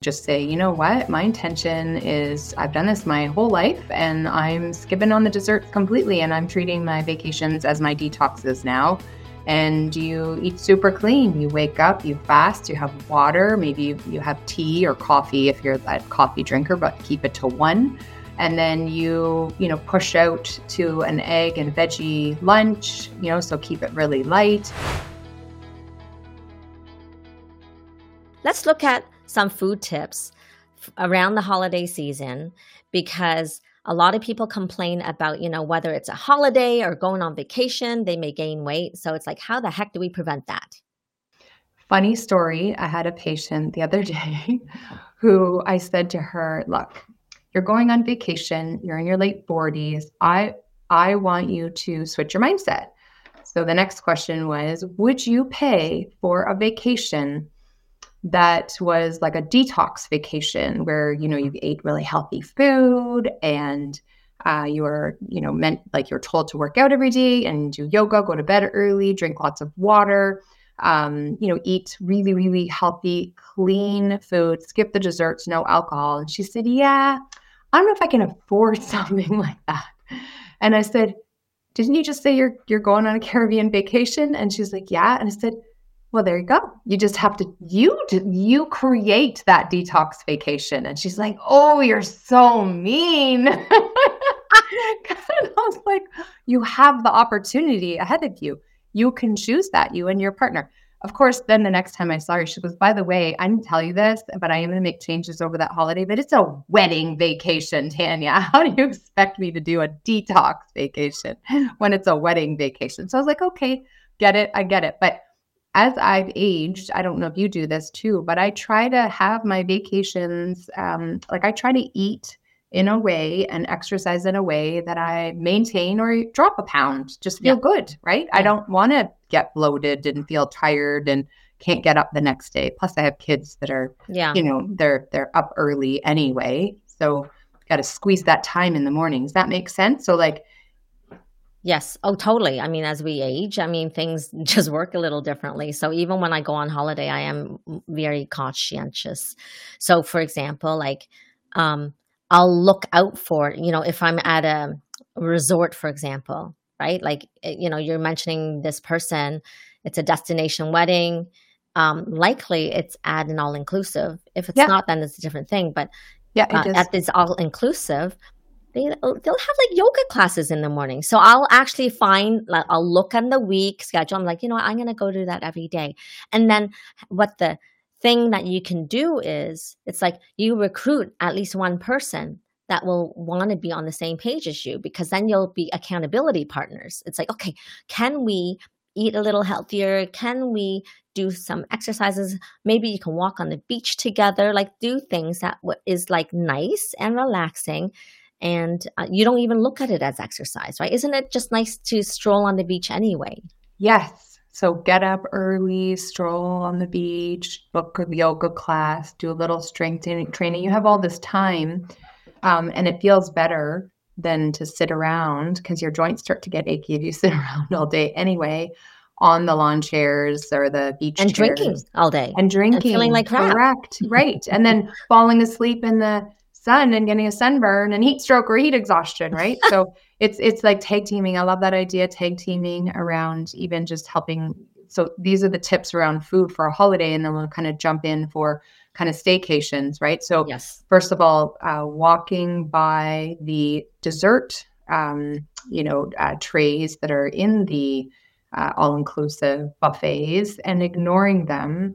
just say, you know what, my intention is I've done this my whole life and I'm skipping on the desserts completely and I'm treating my vacations as my detoxes now. And you eat super clean. You wake up, you fast, you have water, maybe you, you have tea or coffee if you're that coffee drinker, but keep it to one. And then you, you know, push out to an egg and veggie lunch, you know, so keep it really light. Let's look at some food tips around the holiday season because a lot of people complain about, you know, whether it's a holiday or going on vacation, they may gain weight. So it's like, how the heck do we prevent that? Funny story. I had a patient the other day who I said to her, look, you're going on vacation, you're in your late 40s. I I want you to switch your mindset. So the next question was, would you pay for a vacation that was like a detox vacation where you know you ate really healthy food and uh, you were you know meant like you're told to work out every day and do yoga go to bed early drink lots of water um, you know eat really really healthy clean food skip the desserts no alcohol. And she said yeah i don't know if i can afford something like that. And i said didn't you just say you're you're going on a caribbean vacation? And she's like yeah. And i said well, there you go. You just have to you you create that detox vacation. And she's like, "Oh, you're so mean." and I was like, "You have the opportunity ahead of you. You can choose that. You and your partner." Of course, then the next time I saw her, she goes, "By the way, I didn't tell you this, but I am going to make changes over that holiday. But it's a wedding vacation, Tanya. How do you expect me to do a detox vacation when it's a wedding vacation?" So I was like, "Okay, get it. I get it." But as I've aged, I don't know if you do this too, but I try to have my vacations, um, like I try to eat in a way and exercise in a way that I maintain or drop a pound, just feel yeah. good, right? Yeah. I don't want to get bloated and feel tired and can't get up the next day. Plus I have kids that are, yeah. you know, they're they're up early anyway. So got to squeeze that time in the mornings. That makes sense. So like Yes. Oh, totally. I mean, as we age, I mean, things just work a little differently. So even when I go on holiday, I am very conscientious. So, for example, like, um, I'll look out for, you know, if I'm at a resort, for example, right? Like, eh, you know, you're mentioning this person, it's a destination wedding. Um, likely it's at an all inclusive. If it's yeah. not, then it's a different thing. But yeah, uh, at this all inclusive, they, uh, they'll have like yoga classes in the morning. So I'll actually find, like, I'll look on the week schedule. I'm like, you know what, I'm to go do that every day. And then what the thing that you can do is it's like you recruit at least one person that will want to be on the same page as you because then you'll be accountability partners. It's like, okay, can we eat a little healthier? Can we do some exercises? Maybe you can walk on the beach together, like do things that is like nice and relaxing and uh, you don't even look at it as exercise, right? Isn't it just nice to stroll on the beach anyway? Yes. So get up early, stroll on the beach, book a yoga class, do a little strength training. You have all this time, um, and it feels better than to sit around because your joints start to get achy if you sit around all day anyway on the lawn chairs or the beach and chairs. drinking all day and drinking and feeling like crap. correct right and then falling asleep in the sun and getting a sunburn and heat stroke or heat exhaustion, right? so it's it's like tag teaming. I love that idea, tag teaming around even just helping. So these are the tips around food for a holiday, and then we'll kind of jump in for kind of staycations, right? So yes. first of all, uh, walking by the dessert, um, you know, uh, trays that are in the uh, all-inclusive buffets and ignoring them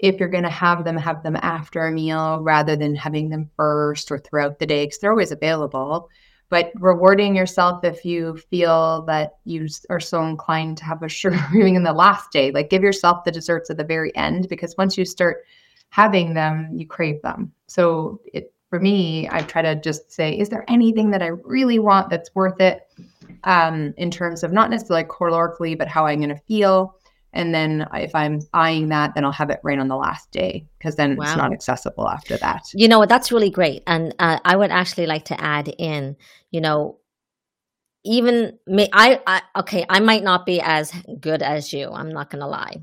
if you're going to have them, have them after a meal rather than having them first or throughout the day because they're always available. But rewarding yourself if you feel that you are so inclined to have a sugar craving in the last day, like give yourself the desserts at the very end because once you start having them, you crave them. So it for me, I try to just say, is there anything that I really want that's worth it? Um, in terms of not necessarily calorically, but how I'm going to feel and then if I'm eyeing that, then I'll have it right on the last day because then wow. it's not accessible after that. You know, that's really great. And uh, I would actually like to add in, you know, even me, I, I, okay, I might not be as good as you. I'm not going to lie.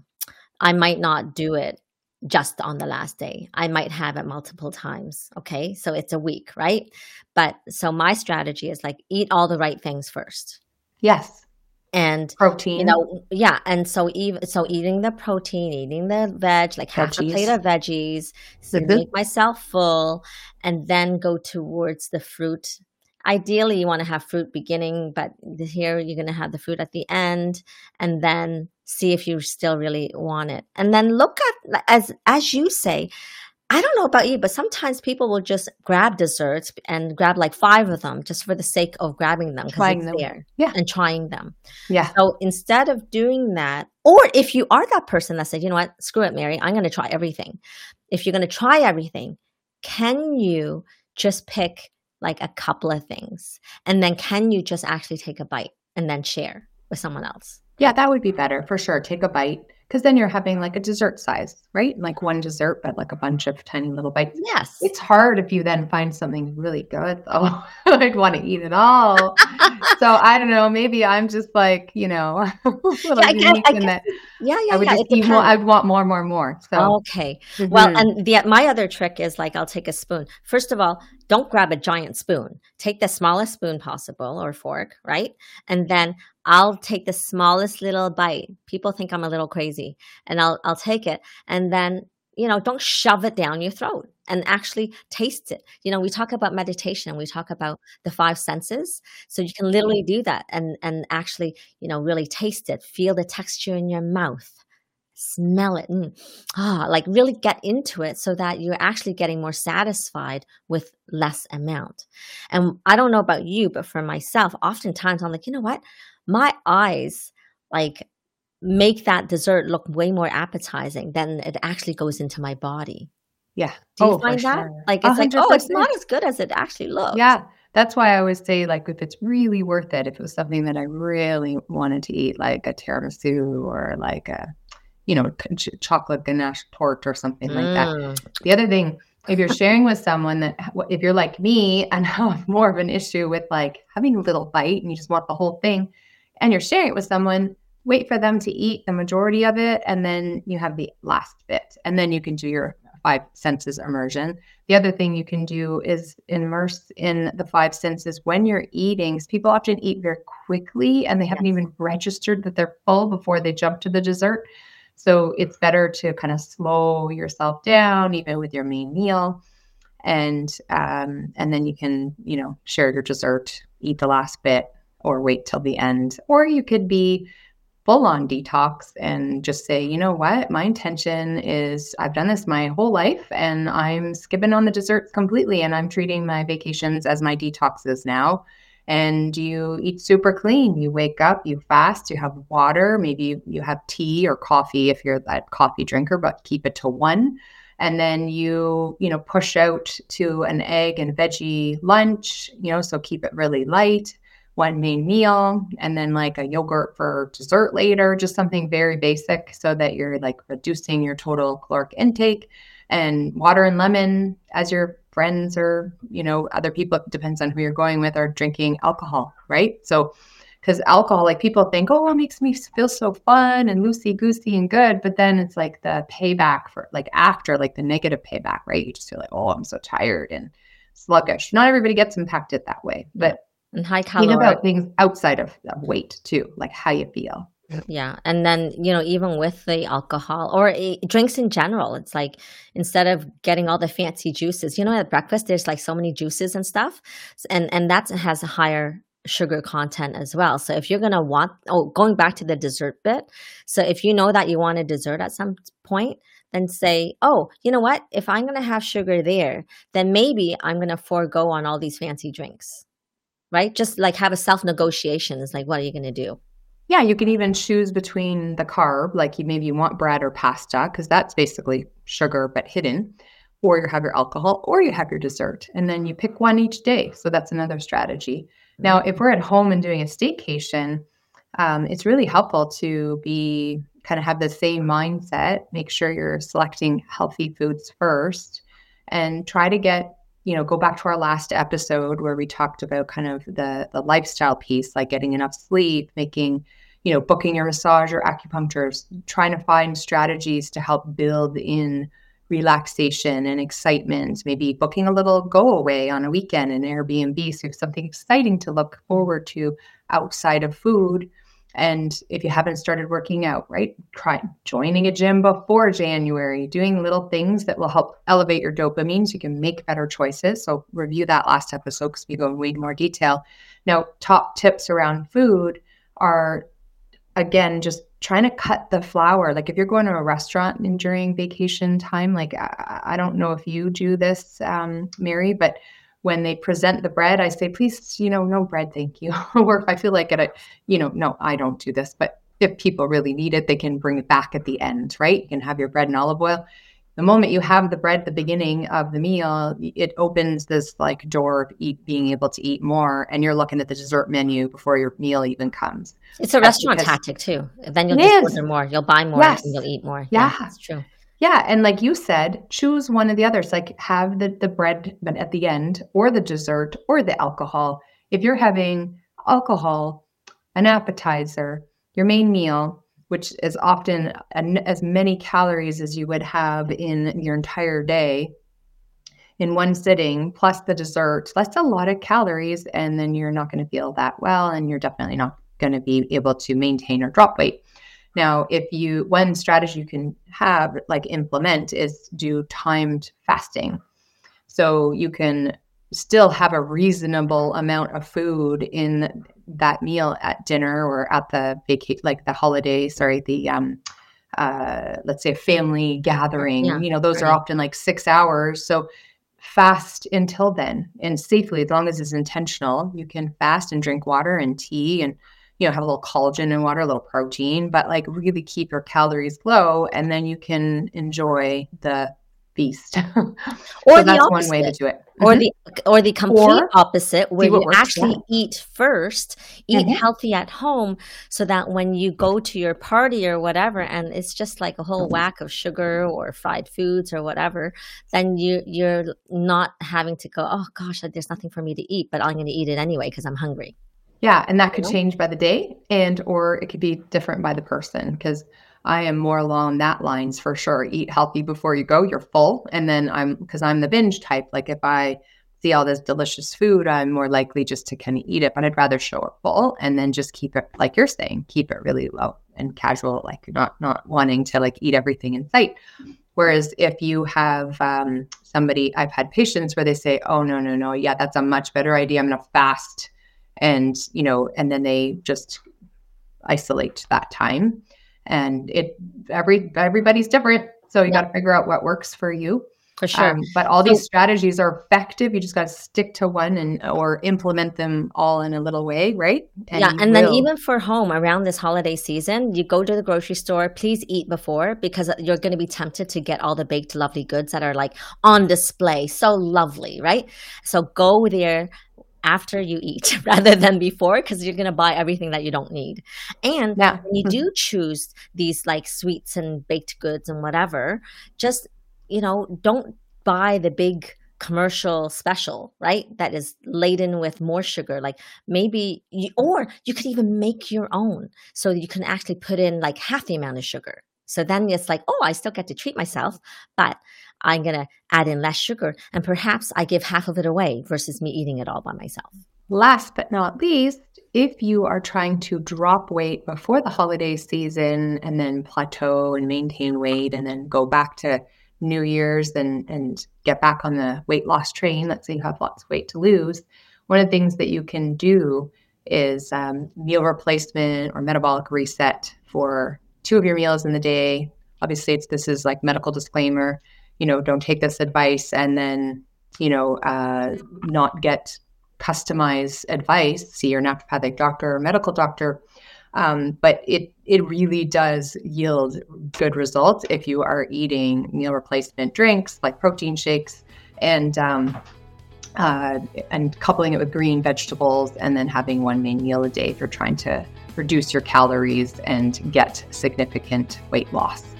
I might not do it just on the last day. I might have it multiple times. Okay. So it's a week, right? But so my strategy is like eat all the right things first. Yes. And protein. You know, yeah. And so even so eating the protein, eating the veg, like half veggies. a plate of veggies, so mm-hmm. make myself full, and then go towards the fruit. Ideally, you want to have fruit beginning, but here you're going to have the fruit at the end, and then see if you still really want it. And then look at as as you say, I don't know about you, but sometimes people will just grab desserts and grab like five of them just for the sake of grabbing them because it's them. there yeah. and trying them. Yeah. So instead of doing that, or if you are that person that said, you know what, screw it, Mary, I'm going to try everything. If you're going to try everything, can you just pick like a couple of things? And then can you just actually take a bite and then share with someone else? Yeah, that would be better for sure. Take a bite because then you're having like a dessert size, right? Like one dessert, but like a bunch of tiny little bites. Yes. It's hard if you then find something really good, though. I'd want to eat it all. so I don't know. Maybe I'm just like, you know, a little yeah, unique guess, in that. Yeah, yeah, I would yeah. Just eat more, I'd want more, more, more. So. Okay. Mm-hmm. Well, and the my other trick is like I'll take a spoon. First of all, don't grab a giant spoon. Take the smallest spoon possible or fork, right? And then I'll take the smallest little bite. People think I'm a little crazy, and I'll I'll take it, and then you know don't shove it down your throat and actually taste it. You know, we talk about meditation, and we talk about the five senses, so you can literally do that and and actually you know really taste it, feel the texture in your mouth smell it mm, ah like really get into it so that you're actually getting more satisfied with less amount and i don't know about you but for myself oftentimes i'm like you know what my eyes like make that dessert look way more appetizing than it actually goes into my body. Yeah. Do you oh, find that? Sure. Like it's 100%. like, oh, it's not as good as it actually looks. Yeah. That's why I always say, like, if it's really worth it, if it was something that I really wanted to eat, like a tiramisu or like a, you know, ch- chocolate ganache torte or something mm. like that. Mm. The other thing, if you're sharing with someone that, if you're like me and have more of an issue with like having a little bite and you just want the whole thing, and you're sharing it with someone, wait for them to eat the majority of it, and then you have the last bit, and then you can do your five senses immersion. The other thing you can do is immerse in the five senses when you're eating. People often eat very quickly and they haven't yes. even registered that they're full before they jump to the dessert. So it's better to kind of slow yourself down, even with your main meal, and um, and then you can you know share your dessert, eat the last bit, or wait till the end. Or you could be full on detox and just say, you know what, my intention is I've done this my whole life and I'm skipping on the desserts completely and I'm treating my vacations as my detoxes now. And you eat super clean. You wake up, you fast, you have water, maybe you have tea or coffee if you're that coffee drinker, but keep it to one. And then you you know push out to an egg and veggie lunch you know so keep it really light. One main meal and then like a yogurt for dessert later, just something very basic so that you're like reducing your total caloric intake. And water and lemon as your friends or, you know, other people, it depends on who you're going with, are drinking alcohol, right? So, because alcohol, like people think, oh, it makes me feel so fun and loosey goosey and good. But then it's like the payback for like after, like the negative payback, right? You just feel like, oh, I'm so tired and sluggish. Not everybody gets impacted that way, but and high calorie. Think about things outside of, of weight too, like how you feel. Yeah. And then, you know, even with the alcohol or eh, drinks in general, it's like instead of getting all the fancy juices, you know, at breakfast, there's like so many juices and stuff. And, and that has a higher sugar content as well. So if you're going to want, oh, going back to the dessert bit. So if you know that you want a dessert at some point, then say, oh, you know what? If I'm going to have sugar there, then maybe I'm going to forego on all these fancy drinks right? Just like have a self negotiation. It's like, what are you going to do? Yeah, you can even choose between the carb, like you maybe you want bread or pasta, because that's basically sugar but hidden, or you have your alcohol, or you have your dessert, and then you pick one each day. So that's another strategy. Now, if we're at home and doing a staycation, um, it's really helpful to be kind of have the same mindset. Make sure you're selecting healthy foods first, and try to get you know, go back to our last episode where we talked about kind of the the lifestyle piece, like getting enough sleep, making, you know, booking your massage or acupuncture, trying to find strategies to help build in relaxation and excitement, maybe booking a little go away on a weekend in Airbnb. So something exciting to look forward to outside of food. And if you haven't started working out, right, try joining a gym before January, doing little things that will help elevate your dopamine so you can make better choices. So review that last episode because we go way more detail. Now, top tips around food are again just trying to cut the flour. Like if you're going to a restaurant during vacation time, like I, I don't know if you do this, um, Mary, but when they present the bread, I say, please, you know, no bread, thank you. or if I feel like it, you know, no, I don't do this. But if people really need it, they can bring it back at the end, right? You can have your bread and olive oil the moment you have the bread at the beginning of the meal, it opens this like door of eat, being able to eat more, and you're looking at the dessert menu before your meal even comes. It's a That's restaurant tactic too. Then you'll just order more. You'll buy more yes. and you'll eat more. Yeah, yeah, that's true. Yeah, and like you said, choose one of the others. Like have the the bread, at the end, or the dessert, or the alcohol. If you're having alcohol, an appetizer, your main meal, which is often as many calories as you would have in your entire day in one sitting, plus the dessert. That's a lot of calories, and then you're not going to feel that well, and you're definitely not going to be able to maintain or drop weight. Now, if you, one strategy you can have, like implement, is do timed fasting. So you can still have a reasonable amount of food in that meal at dinner or at the vacation, like the holiday, sorry, the, um, uh, let's say a family gathering, yeah, you know, those right. are often like six hours. So fast until then and safely, as long as it's intentional, you can fast and drink water and tea and, you know, have a little collagen in water, a little protein, but like really keep your calories low. And then you can enjoy the feast. or so that's one way to do it. Or mm-hmm. the or the complete or opposite, where you actually eat first, eat mm-hmm. healthy at home, so that when you go to your party or whatever, and it's just like a whole mm-hmm. whack of sugar or fried foods or whatever, then you you're not having to go. Oh gosh, there's nothing for me to eat, but I'm going to eat it anyway because I'm hungry. Yeah, and that could change by the day, and or it could be different by the person because I am more along that lines for sure. Eat healthy before you go. You're full. And then I'm, because I'm the binge type. Like if I see all this delicious food, I'm more likely just to kind of eat it, but I'd rather show it full and then just keep it, like you're saying, keep it really low and casual, like you're not, not wanting to like eat everything in sight. Whereas if you have um, somebody, I've had patients where they say, oh, no, no, no, yeah, that's a much better idea. I'm going to fast. And, you know, and then they just isolate that time. And it every everybody's different. So you yeah. got to figure out what works for you. For sure. Um, but all so, these strategies are effective. You just got to stick to one and or implement them all in a little way right? And yeah and will. then even for home around this holiday season you go to the grocery store please eat before because you're going to be tempted to get all the baked lovely goods that are like on display. So lovely right? So go there after you eat rather than before because you're going to buy everything that you don't need. And yeah. when you mm-hmm. do choose these like sweets and baked goods and whatever, just, you know, don't buy the big commercial special, right? That is laden with more sugar. Like maybe, you, or you could even make your own. So you can actually put in like half the amount of sugar. So then it's like, oh, I still get to treat myself, but I'm going to add in less sugar and perhaps I give half of it away versus me eating it all by myself. Last but not least, if you are trying to drop weight before the holiday season and then plateau and maintain weight and then go back to New Year's and, and get back on the weight loss train, let's say you have lots of weight to lose, one of the things that you can do is um, meal replacement or metabolic reset for two of your meals in the day. Obviously, it's this is like medical disclaimer you know, don't take this advice and then, you know, uh, not get customized advice, see your naturopathic doctor or medical doctor. Um, but it it really does yield good results if you are eating meal replacement drinks like protein shakes and um, uh, and coupling it with green vegetables and then having one main meal a day if you're trying to reduce your calories and get significant weight loss.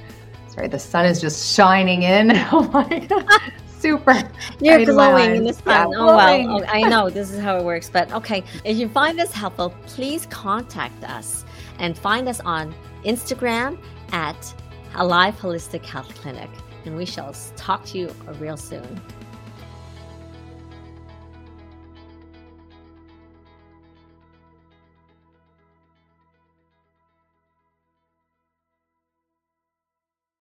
Sorry, the sun is just shining in. Oh my god. Super. You're glowing in the sun. Yeah, oh well. Oh, I know this is how it works. But okay. If you find this helpful, please contact us and find us on Instagram at Alive Holistic Health Clinic. And we shall talk to you real soon.